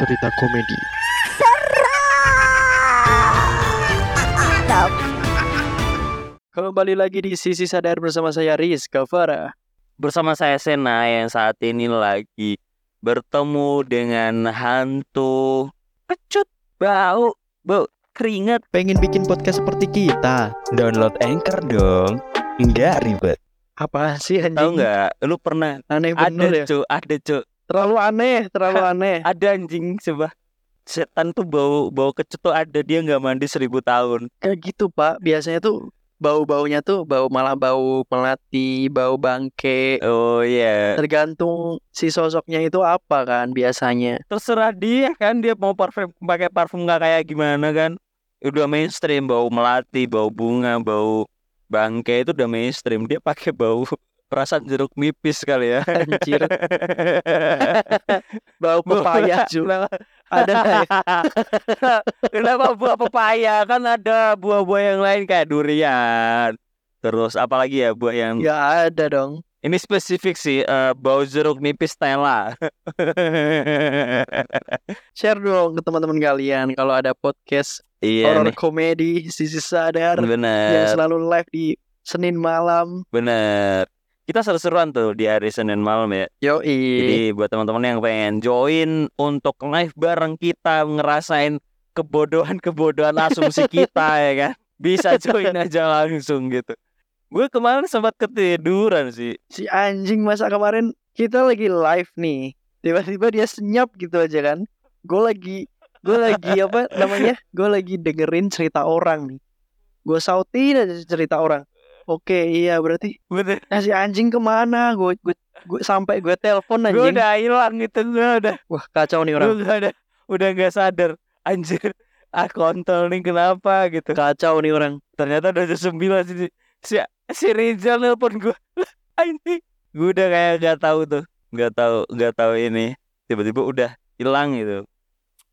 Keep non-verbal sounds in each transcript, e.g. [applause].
cerita komedi. Kembali lagi di Sisi Sadar bersama saya Rizka Farah. Bersama saya Sena yang saat ini lagi bertemu dengan hantu pecut bau bau keringat Pengen bikin podcast seperti kita? Download Anchor dong. Nggak ribet. Apa sih anjing? tahu nggak lu pernah Aneh ada bener ya. cu ada cu Terlalu aneh, terlalu aneh. ada anjing coba setan tuh bau bau kecut tuh ada dia nggak mandi seribu tahun Kayak gitu pak. Biasanya tuh bau-baunya tuh bau malah bau melati, bau bangke. oh iya Tergantung si sosoknya itu apa kan biasanya. terserah dia kan dia mau parfum pakai parfum nggak kayak gimana kan udah mainstream bau melati bau bunga bau bangke itu udah mainstream dia pakai bau perasaan jeruk nipis kali ya Anjir. [laughs] Bau pepaya juga. Ada ya? [laughs] Kenapa buah pepaya? Kan ada buah-buah yang lain kayak durian. Terus apalagi ya buah yang Ya ada dong. ini spesifik sih eh, bau jeruk nipis Stella. [laughs] Share dong ke teman-teman kalian kalau ada podcast iya horror nih. komedi sisi sadar yang Bener, selalu live di Senin malam. bener. Kita seru-seruan tuh di hari Senin malam ya. Yoi. Jadi buat teman-teman yang pengen join untuk live bareng kita ngerasain kebodohan-kebodohan asumsi kita [laughs] ya kan. Bisa join aja langsung gitu. Gue kemarin sempat ketiduran sih. si anjing masa kemarin kita lagi live nih. Tiba-tiba dia senyap gitu aja kan. Gue lagi gue lagi apa namanya? Gue lagi dengerin cerita orang nih. Gue sautin aja cerita orang. Oke, iya berarti Bener. nah si anjing ke mana? Gue gue gue sampai gue telepon Gue anjing. udah hilang gitu gue udah Wah, kacau nih gue orang. udah ada udah nggak sadar anjir ah kontol nih kenapa gitu Kacau nih orang. ternyata udah jam sembilan si si, si Rizal nelpon gue ini gue udah kayak nggak tahu tuh nggak tahu nggak tahu ini tiba-tiba udah hilang gitu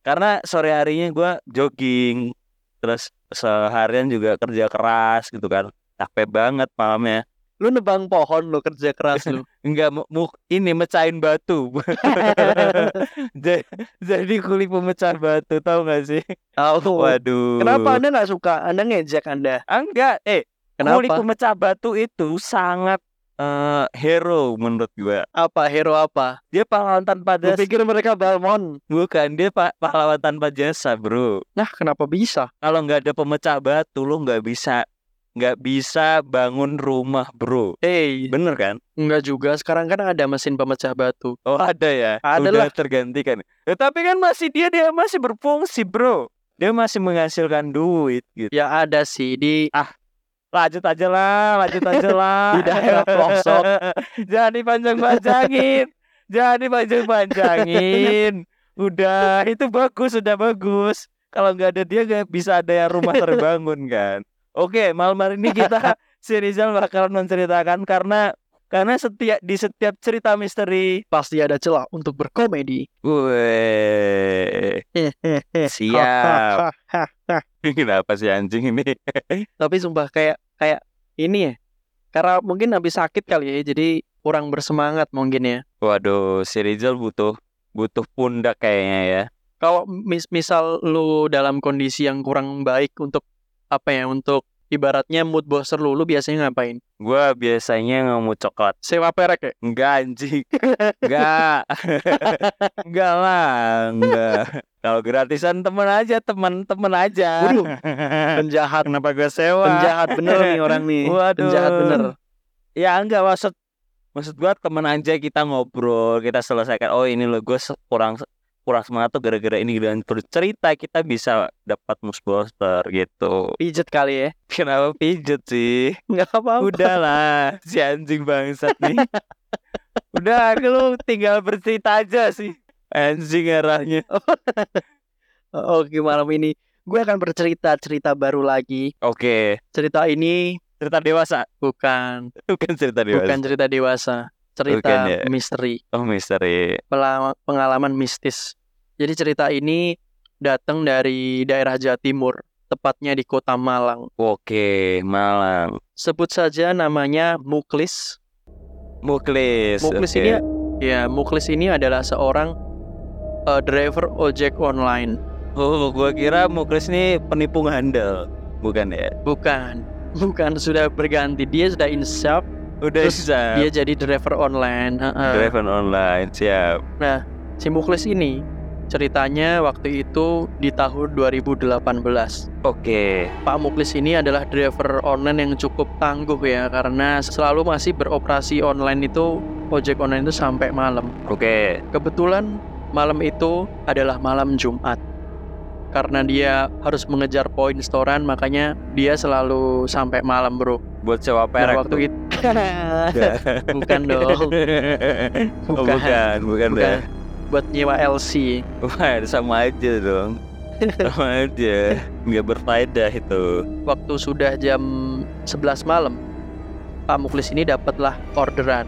karena sore harinya gue jogging terus seharian juga kerja keras gitu kan capek banget malamnya Lu nebang pohon lo kerja keras lu. [laughs] Enggak mu, mu- ini mecahin batu. [laughs] Ja- Jadi kuli pemecah batu tahu nggak sih? Tahu. Waduh. Kenapa Anda nggak suka? Anda ngejek Anda. Enggak, eh kuli Kenapa? pemecah batu itu sangat eh, hero menurut gua. Apa hero apa? Dia pahlawan tanpa Lu jasa. pikir mereka Balmon? Bukan, dia pa- pahlawan tanpa jasa, Bro. Nah, kenapa bisa? Kalau nggak ada pemecah batu lo nggak bisa nggak bisa bangun rumah, Bro. Hey, Bener kan? enggak juga. Sekarang kan ada mesin pemecah batu. Oh ada ya, Ada udah lah. tergantikan. Ya, tapi kan masih dia dia masih berfungsi bro, dia masih menghasilkan duit gitu. Ya ada sih di Lanjut aja lah, lanjut aja lah. [laughs] Di daerah pelosok. [laughs] Jangan dipanjang-panjangin, jangan dipanjang-panjangin. Udah itu bagus, sudah bagus. Kalau nggak ada dia nggak bisa ada yang rumah terbangun kan. Oke, malam hari ini kita [laughs] si Rizal bakalan menceritakan karena karena setiap di setiap cerita misteri pasti ada celah untuk berkomedi. Weh, [laughs] siap. [laughs] Kenapa sih anjing ini? Tapi sumpah kayak kayak ini ya. Karena mungkin habis sakit kali ya, jadi kurang bersemangat mungkin ya. Waduh, si Rizal butuh butuh pundak kayaknya ya. Kalau mis- misal lu dalam kondisi yang kurang baik untuk apa ya, untuk ibaratnya mood booster lu, lu biasanya ngapain? Gua biasanya nggak mau coklat. Sewa perek ya? Enggak anjing. Enggak. [laughs] Enggak lah, enggak. Kalau gratisan temen aja, teman-teman aja. Waduh, penjahat. Kenapa gua sewa? Penjahat bener nih orang nih. Waduh. Penjahat bener. Ya enggak maksud maksud gua temen aja kita ngobrol, kita selesaikan. Oh ini loh gue kurang kurang semangat tuh gara-gara ini dan bercerita kita bisa dapat musbooster gitu. Pijet kali ya. Kenapa pijet sih? Enggak apa-apa. Udahlah, [laughs] si anjing bangsat nih. [laughs] Udah, lu tinggal bercerita aja sih. Anjing arahnya. [laughs] Oke, malam ini gue akan bercerita cerita baru lagi. Oke, Cerita ini cerita dewasa. bukan Bukan cerita dewasa. bukan cerita dewasa, cerita Bukan ya. misteri, Oh, misteri. pengalaman mistis. Jadi cerita ini datang dari daerah Jawa Timur, tepatnya di Kota Malang. Oke, Malang. Sebut saja namanya Muklis. Muklis. Muklis oke. ini ya Muklis ini adalah seorang eh, driver ojek online. Oh, gua kira Muklis nih penipu handal. Bukan ya? Bukan, bukan sudah berganti. Dia sudah insaf, Udah Terus bisa. dia jadi driver online. Heeh. Driver online, siap. Si Muklis ini ceritanya waktu itu di tahun 2018. Oke. Pak Muklis ini adalah driver online yang cukup tangguh ya karena selalu masih beroperasi online itu ojek online itu sampai malam. Oke. Kebetulan malam itu adalah malam Jumat. Karena dia harus mengejar poin setoran makanya dia selalu sampai malam, Bro. Buat sewa Nah, perek. waktu tuh. itu [laughs] bukan dong. Oh, Bukan. bukan, bukan, Bukan. dah. buat nyewa LC. Wah, sama aja dong. Sama [laughs] aja. Nggak berfaedah itu. Waktu sudah jam 11 malam, Pak Muklis ini dapatlah orderan.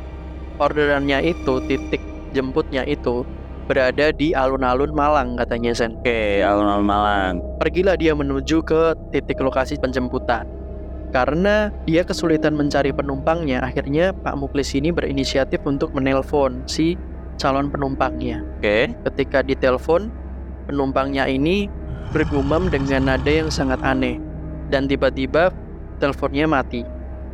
Orderannya itu titik jemputnya itu berada di alun-alun Malang katanya Sen. Oke, alun-alun Malang. Pergilah dia menuju ke titik lokasi penjemputan. Karena dia kesulitan mencari penumpangnya, akhirnya Pak Muklis ini berinisiatif untuk menelpon si calon penumpangnya. Oke. Ketika ditelepon, penumpangnya ini bergumam dengan nada yang sangat aneh. Dan tiba-tiba teleponnya mati.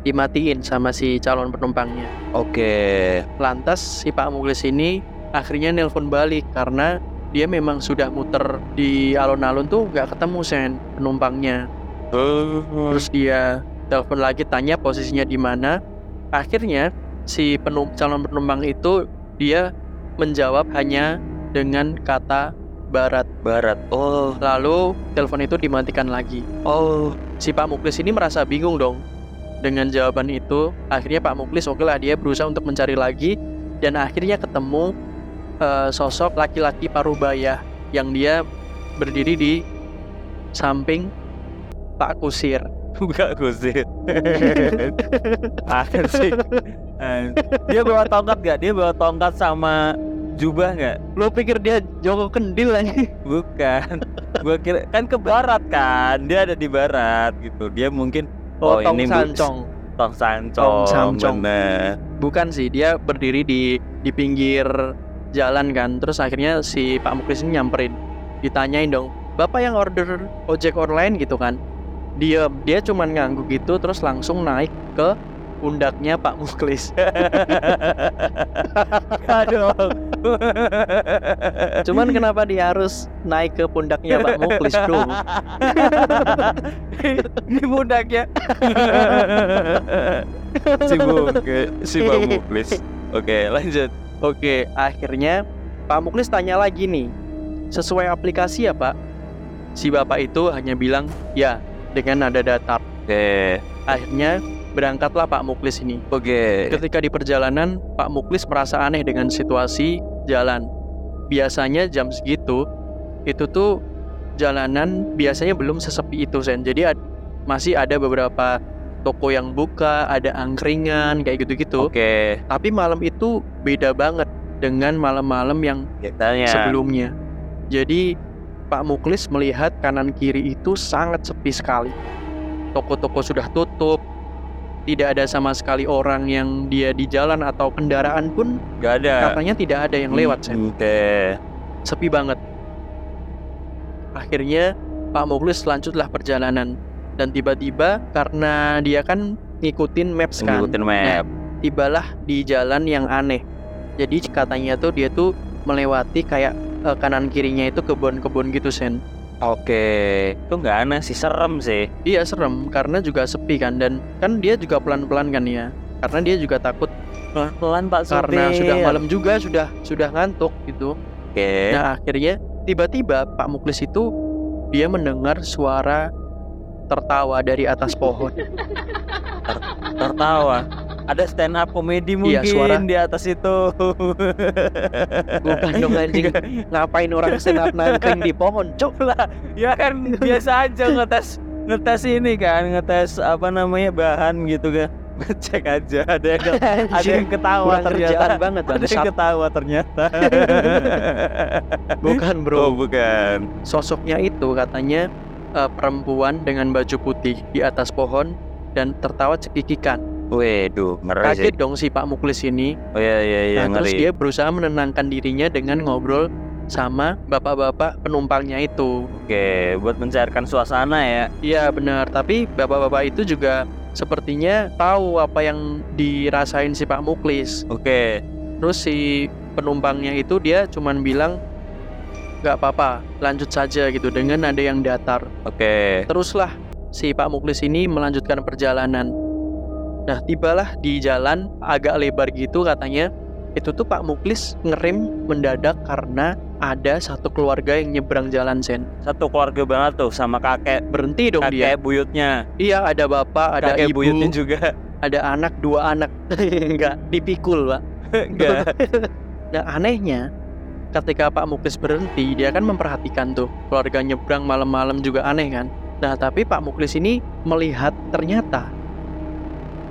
Dimatiin sama si calon penumpangnya. Oke. Lantas si Pak Muklis ini akhirnya nelpon balik karena dia memang sudah muter di alun-alun tuh gak ketemu sen penumpangnya. Oh, Terus dia telepon lagi tanya posisinya di mana. Akhirnya si penum calon penumpang itu dia menjawab hanya dengan kata barat. barat. Oh, Lalu telepon itu dimatikan lagi. oh. Si Pak Muklis ini merasa bingung dong dengan jawaban itu. Akhirnya Pak Muklis oke lah dia berusaha untuk mencari lagi dan akhirnya ketemu eh, sosok laki-laki parubaya yang dia berdiri di samping Pak Kusir. [laughs] Buka kusir. [laughs] Asik. Eh, Dia bawa tongkat gak? Dia bawa tongkat sama jubah nggak? Lo pikir dia Joko Kendil aja? Bukan. Gua kira kan ke barat kan. Dia ada di barat gitu. Dia mungkin Oh, Oh, Tong ini Sancong. tong sancong. Tong sancong. bener. Bukan sih, dia berdiri di di pinggir jalan kan. Terus akhirnya si Pak Muklis ini nyamperin. Ditanyain dong, "Bapak yang order ojek online gitu kan?" Dia dia cuman ngangguk gitu terus langsung naik ke pundaknya Pak Muklis. [laughs] Aduh. Cuman kenapa dia harus naik ke pundaknya Pak Muklis, Bro? Ini pundaknya. [laughs] si Buke, si Pak Muklis. Oke, lanjut. Oke, akhirnya Pak Muklis tanya lagi nih. Sesuai aplikasi ya, Pak? Si bapak itu hanya bilang, "Ya," dengan nada datar. Oke, Akhirnya berangkatlah Pak Muklis ini. oke. Ketika di perjalanan, Pak Muklis merasa aneh dengan situasi jalan. Biasanya jam segitu, itu tuh jalanan biasanya belum sesepi itu, Sen. Jadi ad- masih ada beberapa toko yang buka, ada angkringan, kayak gitu-gitu. Oke, Tapi malam itu beda banget dengan malam-malam yang kitanya. sebelumnya. Jadi Pak Muklis melihat kanan kiri itu sangat sepi sekali. Toko-toko sudah tutup. Tidak ada sama sekali orang yang dia di jalan atau kendaraan pun Gak ada. katanya tidak ada yang lewat. Oke. Sepi banget. Akhirnya Pak Muklis lanjutlah perjalanan dan tiba-tiba karena dia kan ngikutin maps kan Ngikutin map. tibalah di jalan yang aneh. Jadi katanya tuh dia tuh melewati kayak eh, kanan kirinya itu kebun-kebun gitu sen. Oke, itu nggak aneh sih, serem sih. Iya serem karena juga sepi kan dan kan dia juga pelan-pelan kan ya. Karena dia juga takut Pelan-pelan Pak karena Supir. sudah malam juga sudah sudah ngantuk gitu. Oke. Nah akhirnya tiba-tiba Pak Muklis itu dia mendengar suara tertawa dari atas pohon. tertawa. Ada stand up komedi mungkin Iya, suara- di atas itu. [laughs] Bukan dong [laughs] anjing. Ngapain orang senap nangkring di pohon? Cok lah. Ya kan biasa aja ngetes ngetes ini kan, ngetes apa namanya bahan gitu kan. [laughs] Ngecek aja ada yang ada yang ketawa kurang ternyata. banget Ada yang ketawa ternyata. Bukan bro. Oh, bukan. Sosoknya itu katanya eh, perempuan dengan baju putih di atas pohon dan tertawa cekikikan. Waduh, ngeri sih. Kaget dong si Pak Muklis ini. Oh iya iya iya Nah, terus ngeri. dia berusaha menenangkan dirinya dengan ngobrol sama bapak-bapak penumpangnya itu. Oke, buat mencairkan suasana ya. Iya benar, tapi bapak-bapak itu juga sepertinya tahu apa yang dirasain si Pak Muklis. Oke. Terus si penumpangnya itu dia cuman bilang nggak apa-apa, lanjut saja gitu dengan ada yang datar. Oke. Teruslah si Pak Muklis ini melanjutkan perjalanan. Nah, tibalah di jalan agak lebar gitu katanya. Itu tuh Pak Muklis ngerem mendadak karena ada satu keluarga yang nyebrang jalan Sen. Satu keluarga banget tuh sama kakek Berhenti dong dia. kakek buyutnya. Iya, ada bapak, ada kakek ibu, buyutnya juga. ada anak, dua anak. [laughs] Enggak, dipikul, Pak. [laughs] Enggak. [laughs] Nah, anehnya ketika Pak Muklis berhenti, dia kan memperhatikan tuh keluarga nyebrang malam-malam juga aneh kan. Nah, tapi Pak Muklis ini melihat ternyata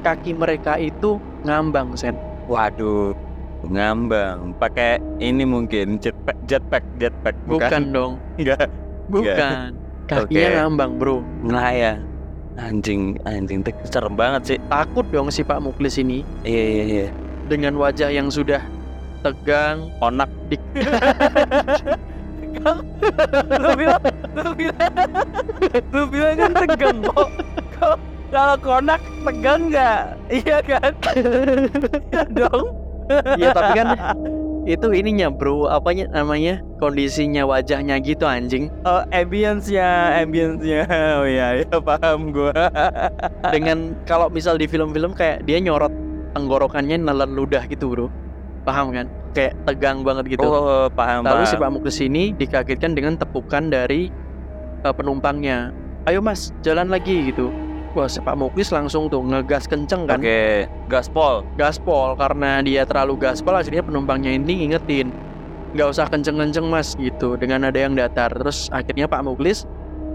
kaki mereka itu ngambang, Sen. Waduh. Ngambang. Pakai ini mungkin jetpack jetpack jetpack Bukan dong, Enggak. bukan. Kakinya Oke. ngambang, Bro. Ngelayang. Anjing, anjing Tek, serem banget sih. Takut dong si Pak Muklis ini Iya iya iya. dengan wajah yang sudah tegang, Onak Dik. [laughs] lu bilang lu bilang lu bilang kan tegang kok kok kalau konak tegang nggak? Iya kan? Iya [laughs] dong. Iya, tapi kan itu ininya, Bro. Apanya namanya? Kondisinya wajahnya gitu anjing. oh ambience-nya ambience-nya. Oh iya ya paham gua. [laughs] Dengan kalau misal di film-film kayak dia nyorot tenggorokannya nelan ludah gitu bro. Paham kan? Kayak tegang banget gitu. Oh paham lalu si paham. Pak Muklis ini dikagetkan dengan tepukan dari eh, penumpangnya. Ayo mas jalan lagi gitu wah Pak Muklis langsung tuh ngegas kenceng kan. Oke gaspol gaspol karena dia terlalu gaspol akhirnya penumpangnya ini ngingetin nggak usah kenceng-kenceng mas gitu dengan ada yang datar. Terus akhirnya Pak Muklis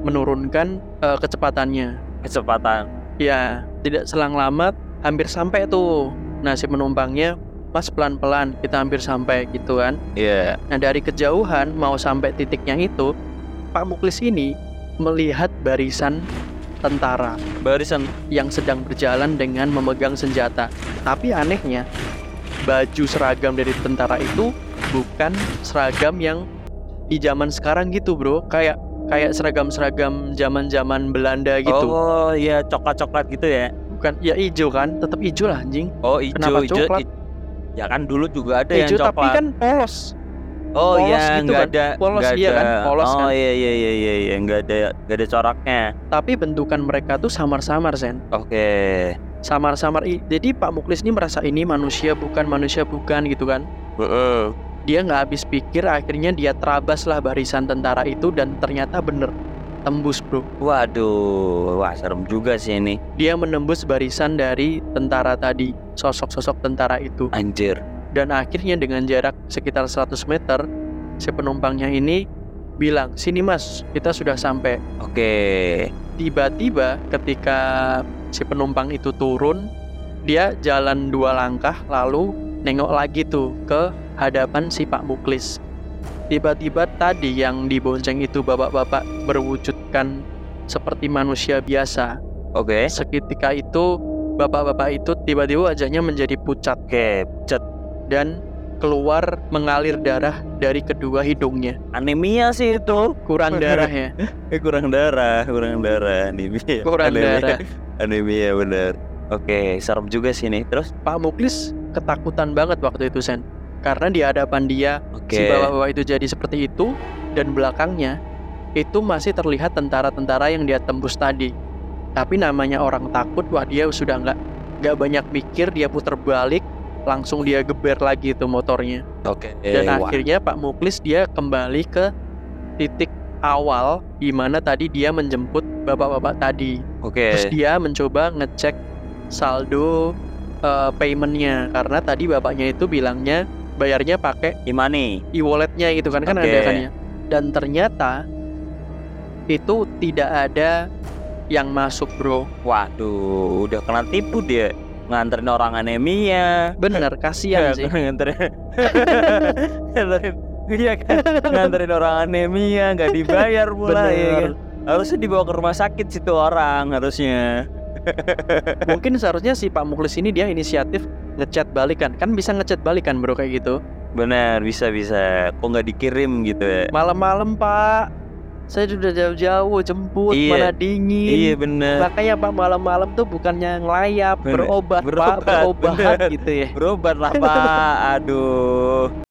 menurunkan eh, kecepatannya. Kecepatan. Ya, tidak selang lama hampir sampai tuh. Nah, si penumpangnya, Mas pelan-pelan, kita hampir sampai gitu kan. iya. Nah, dari kejauhan mau sampai titiknya itu, Pak Muklis ini melihat barisan tentara barisan yang sedang berjalan dengan memegang senjata. Tapi anehnya, baju seragam dari tentara itu bukan seragam yang di zaman sekarang gitu, Bro. Kayak kayak seragam-seragam zaman-zaman Belanda gitu. oh iya coklat coklat gitu ya Bukan ya hijau kan, tetap hijau lah anjing. oh hijau Kenapa hijau coklat? ya kan dulu juga ada yang hijau coklat tapi kan polos. Oh iya, gitu nggak kan. ada, Polos nggak dia ada. kan, polos oh kan. iya iya iya iya, iya. nggak ada, nggak ada coraknya. Tapi bentukan mereka tuh samar-samar, Sen. Oke, Samar-samar. I- Jadi Pak Muklis ini merasa ini manusia bukan manusia bukan gitu kan. Heeh. Dia nggak habis pikir, akhirnya dia terabas lah barisan tentara itu dan ternyata bener tembus bro. Waduh, wah serem juga sih ini. Dia menembus barisan dari tentara tadi, sosok-sosok tentara itu. Anjir. Dan akhirnya dengan jarak sekitar 100 meter, si penumpangnya ini bilang, sini mas, kita sudah sampai. Oke. Tiba-tiba ketika si penumpang itu turun, dia jalan dua langkah lalu nengok lagi tuh ke hadapan si Pak Muklis. Tiba-tiba tadi yang dibonceng itu bapak-bapak berwujudkan seperti manusia biasa. Oke. Seketika itu bapak-bapak itu tiba-tiba wajahnya menjadi pucat Oke, cet dan keluar mengalir darah dari kedua hidungnya. anemia sih itu. Kurang darah ya. [laughs] Eh, kurang darah, kurang darah anemia. Kurang anemia. darah. Anemia bener. Oke, serem juga sih ini. Terus Pak Muklis ketakutan banget waktu itu Sen. Karena di hadapan dia oke. si bapak-bapak itu jadi seperti itu dan belakangnya itu masih terlihat tentara-tentara yang dia tembus tadi. Tapi namanya orang takut, wah dia sudah nggak nggak banyak mikir, dia putar balik, langsung dia geber lagi itu motornya. Oke. Dan wah. akhirnya Pak Muklis dia kembali ke titik awal di mana tadi dia menjemput bapak-bapak tadi. Oke. Terus dia mencoba ngecek saldo eh, paymentnya karena tadi bapaknya itu bilangnya bayarnya pakai Imani. e-walletnya gitu kan kan Oke. ada kan ya. Dan ternyata itu tidak ada yang masuk bro. Waduh, udah kena tipu dia. Nganterin orang anemia. Bener kasihan sih. [laughs] nganterin [laughs] nganterin iya kan nganterin orang anemia nggak dibayar pula ya kan harusnya dibawa ke rumah sakit situ orang harusnya [laughs] Mungkin seharusnya si Pak Muklis ini dia inisiatif ngechat balikan. Kan bisa ngechat balikan bro kayak gitu. Benar, bisa bisa. Kok nggak dikirim gitu ya? Malam-malam pak, saya sudah jauh-jauh jemput, Iya. mana dingin. Iya bener. Makanya pak malam-malam tuh bukannya ngelayap, Bener. berobat, Berobat, pak, berobat bener. gitu ya. Berobat lah pak. Aduh.